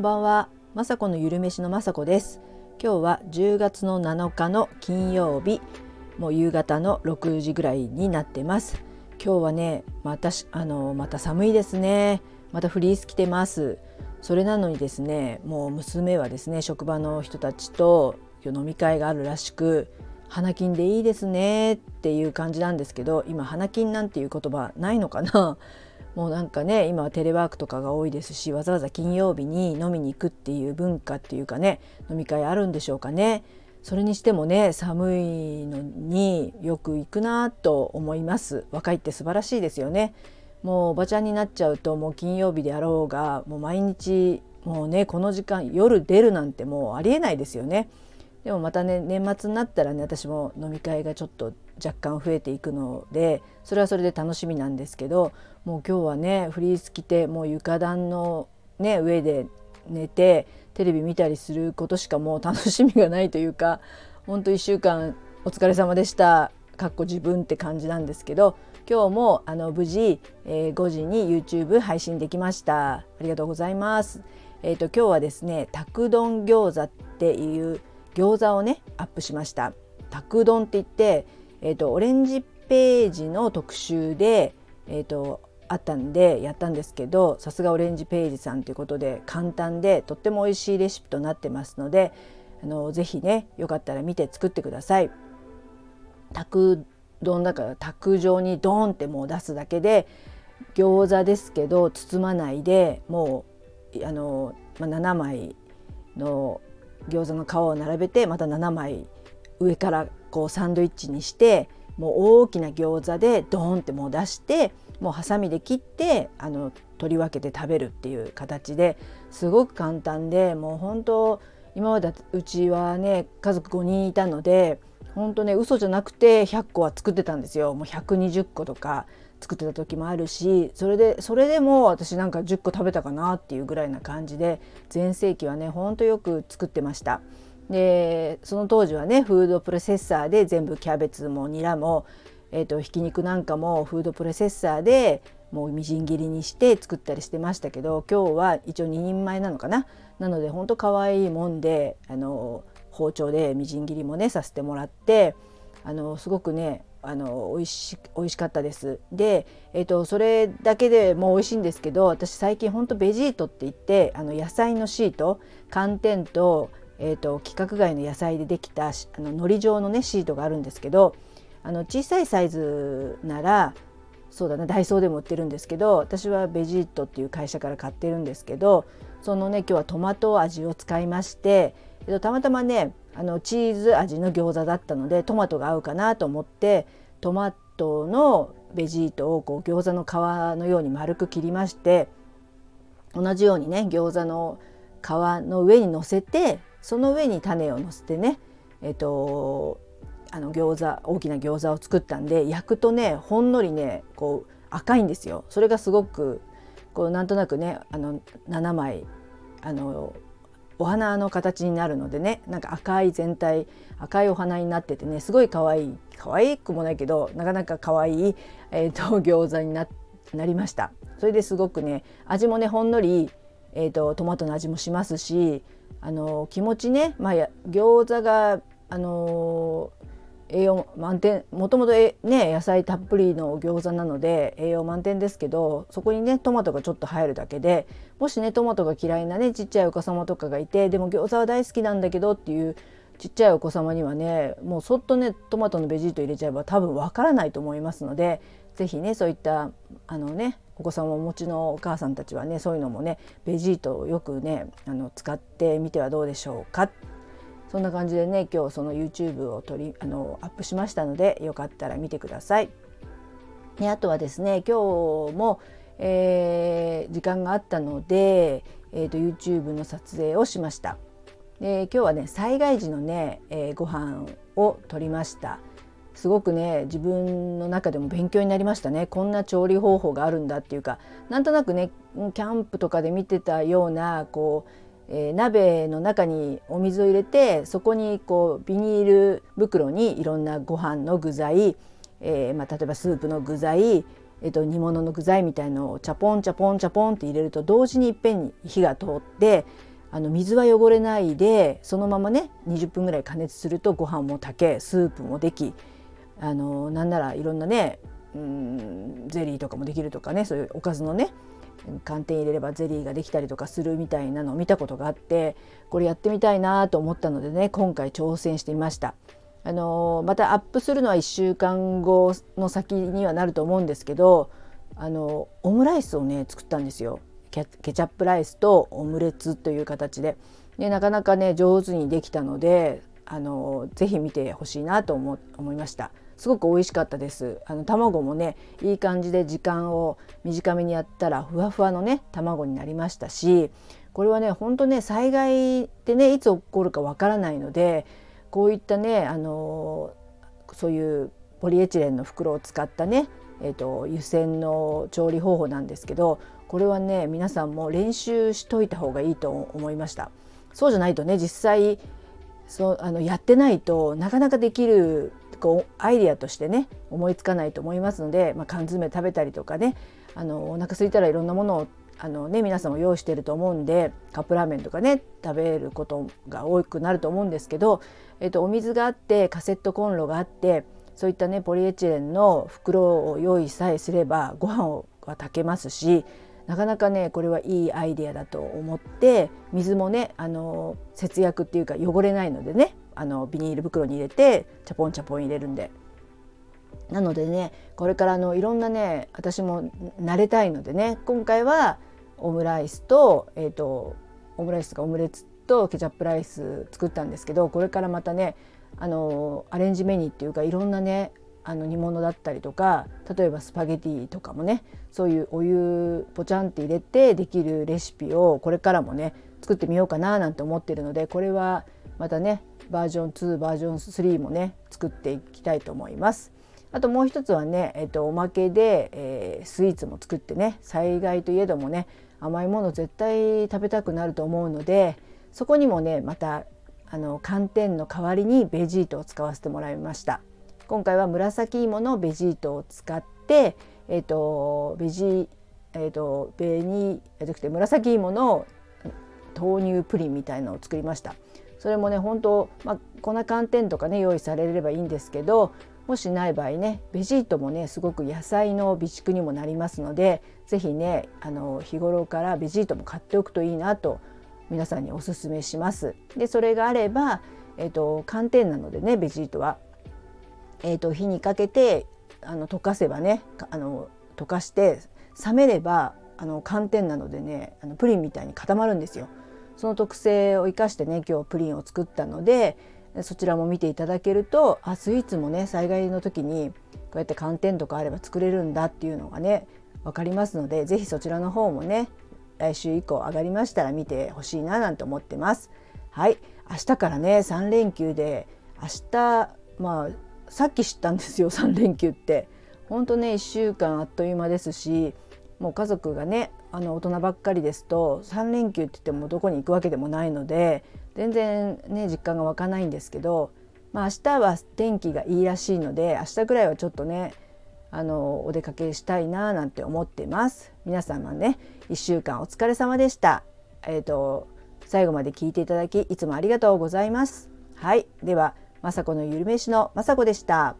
んばんは、まさこのゆるめしのまさこです。今日は10月の7日の金曜日。もう夕方の6時ぐらいになってます。今日はねまたあのまた寒いですね。またフリース着てます。それなのにですねもう娘はですね職場の人たちと飲み会があるらしく花金でいいですねっていう感じなんですけど今花金なんていう言葉ないのかな？もうなんかね今はテレワークとかが多いですしわざわざ金曜日に飲みに行くっていう文化っていうかね飲み会あるんでしょうかね。それにしてもね寒いのによく行くなと思います。若いって素晴らしいですよね。もうおばちゃんになっちゃうともう金曜日であろうがもう毎日もうねこの時間夜出るなんてもうありえないですよね。でもまたね年末になったらね私も飲み会がちょっと若干増えていくのでそれはそれで楽しみなんですけどもう今日はねフリース着てもう床暖の、ね、上で寝てテレビ見たりすることしかもう 楽しみがないというかほんと1週間お疲れ様でしたかっこ自分って感じなんですけど今日もあの無事、えー、5時に YouTube 配信できました。ありがとうございます。えっ、ー、と今日はですねたく丼餃子っていう餃子をねアップしました。たく丼って言ってえーと、オレンジページの特集で、えーと、あったんでやったんですけどさすがオレンジページさんということで簡単でとっても美味しいレシピとなってますのであのぜひねよかったら見て作ってください。卓丼だから卓上にドーンってもう出すだけで餃子ですけど包まないでもうあの、まあ、7枚の餃子の皮を並べてまた7枚上からこうサンドイッチにしてもう大きな餃子でドーンってもう出してもうハサミで切ってあの取り分けて食べるっていう形ですごく簡単でもう本当今までうちはね家族5人いたので本当ね嘘じゃなくて100個は作ってたんですよもう120個とか作ってた時もあるしそれでそれでも私なんか10個食べたかなっていうぐらいな感じで全盛期はねほんとよく作ってました。でその当時はねフードプロセッサーで全部キャベツもニラも、えーと、ひき肉なんかもフードプロセッサーでもうみじん切りにして作ったりしてましたけど今日は一応2人前なのかな？なのでほんと可愛いもんであの包丁でみじん切りもねさせてもらってあのすごくねあの美味し美味しかったです。で、えーと、それだけでも美味しいんですけど私最近ほんとベジートって言ってあの野菜のシート寒天とえーと、規格外の野菜でできたあの海苔状のねシートがあるんですけどあの小さいサイズならそうだなダイソーでも売ってるんですけど私はベジートっていう会社から買ってるんですけどそのね今日はトマト味を使いまして、えーと、たまたまねあのチーズ味の餃子だったのでトマトが合うかなと思ってトマトのベジートをこう餃子の皮のように丸く切りまして同じようにね餃子の皮の上に乗せてその上に種をのせてねえっ、とあの餃子大きな餃子を作ったんで焼くとねほんのりねこう赤いんですよ。それがすごくこうなんとなくねあの7枚あのお花の形になるのでねなんか赤い全体赤いお花になっててねすごい可愛い可愛くもないけどなかなか可愛いえーと、餃子にななりましたそれですごくね味もねほんのり、えーとトマトの味もしますしあの気持ちね、まあ、餃子があの栄養満点もともとね野菜たっぷりの餃子なので栄養満点ですけどそこにねトマトがちょっと入るだけでもしねトマトが嫌いなねちっちゃいお子様とかがいてでも餃子は大好きなんだけどっていうちっちゃいお子様にはねもうそっとねトマトのベジート入れちゃえば多分わからないと思いますので是非ねそういったあのねお子さんをお持ちのお母さんたちはねそういうのもねベジートをよくねあの使ってみてはどうでしょうかそんな感じでね今日その YouTube を取りあのアップしましたのでよかったら見てください。であとはですね今日も、えー、時間があったので、えーと、YouTube の撮影をしました。で今日はね災害時のね、えー、ご飯を取りました。すごくね自分の中でも勉強になりましたねこんな調理方法があるんだっていうかなんとなくねキャンプとかで見てたようなこう、えー、鍋の中にお水を入れてそこにこうビニール袋にいろんなご飯の具材、えー、まあ、例えばスープの具材えっと、煮物の具材みたいのをチャポンチャポンチャポンって入れると同時にいっぺんに火が通ってあの水は汚れないでそのままね20分ぐらい加熱するとご飯も炊けスープもできあのなんならいろんなねうんゼリーとかもできるとかねそういうおかずのね寒天入れればゼリーができたりとかするみたいなのを見たことがあってこれやってみたいなと思ったのでね今回挑戦してみました。あのまたアップするのは1週間後の先にはなると思うんですけどあのオムライスをね作ったんですよケチャップライスとオムレツという形で。でなかなかね上手にできたのであのぜひ見てほしいなと思思いました。すごく美味しかったです。あの卵もねいい感じで時間を短めにやったらふわふわのね卵になりましたしこれはねほんとね災害ってねいつ起こるかわからないのでこういったねあのそういうポリエチレンの袋を使ったね、えーと、湯煎の調理方法なんですけどこれはね皆さんも練習しといた方がいいと思いました。そうじゃないとね実際そうあのやってないとなかなかできるこうアイデアとしてね思いつかないと思いますので、まあ、缶詰食べたりとかねあのお腹空いたらいろんなものをあのね皆さんも用意してると思うんでカップラーメンとかね食べることが多くなると思うんですけど、えっと、お水があってカセットコンロがあってそういったねポリエチレンの袋を用意さえすればご飯は炊けますしなかなかねこれはいいアイデアだと思って水もねあの節約っていうか汚れないのでねあのビニール袋に入れてチャポンチャポン入れるんで。なのでねこれからのいろんなね私も慣れたいのでね今回はオムライスと,、えーと、オムライスとかオムレツとケチャップライス作ったんですけどこれからまたねあのアレンジメニューっていうかいろんなねあの煮物だったりとか例えばスパゲティとかもねそういうお湯ポチャンって入れてできるレシピをこれからもね作ってみようかななんて思ってるのでこれはまたねバージョン2バージョン3もね作っていきたいと思います。あともう一つはね、えっと、おまけで、えー、スイーツも作ってね災害といえどもね甘いもの絶対食べたくなると思うのでそこにもねまたあの寒天の代わりにベジートを使わせてもらいました。今回は紫芋のベジートを使ってえっ、ー、とベジえっ、ー、と紅じゃなくて紫芋の豆乳プリンみたいのを作りました。それもね本当まあ粉寒天とかね用意されればいいんですけどもしない場合ねベジートもねすごく野菜の備蓄にもなりますので是非ねあの日頃からベジートも買っておくといいなと皆さんにおすすめします。でそれがあれば、えーと、寒天なのでねベジートは、えーと、火にかけてあの溶かせばねあの溶かして冷めればあの寒天なのでねあのプリンみたいに固まるんですよ。その特性を生かしてね今日プリンを作ったのでそちらも見ていただけるとあスイーツもね災害の時にこうやって寒天とかあれば作れるんだっていうのがね分かりますので是非そちらの方もね来週以降上がりましたら見てほしいななんて思ってます。はい明日からね3連休で明日まあさっき知ったんですよ 3連休って。ほんとね1週間あっという間ですしもう家族がねあの大人ばっかりですと3連休って言ってもどこに行くわけでもないので全然ね実感が湧かないんですけど、まあ、明日は天気がいいらしいので明日ぐらいはちょっとねあのお出かけしたいななんて思ってます。皆様ね1週間お疲れ様でした。えっ、ー、と最後まで聞いていただきいつもありがとうございます。はい。では雅子のゆるめしの雅子でした。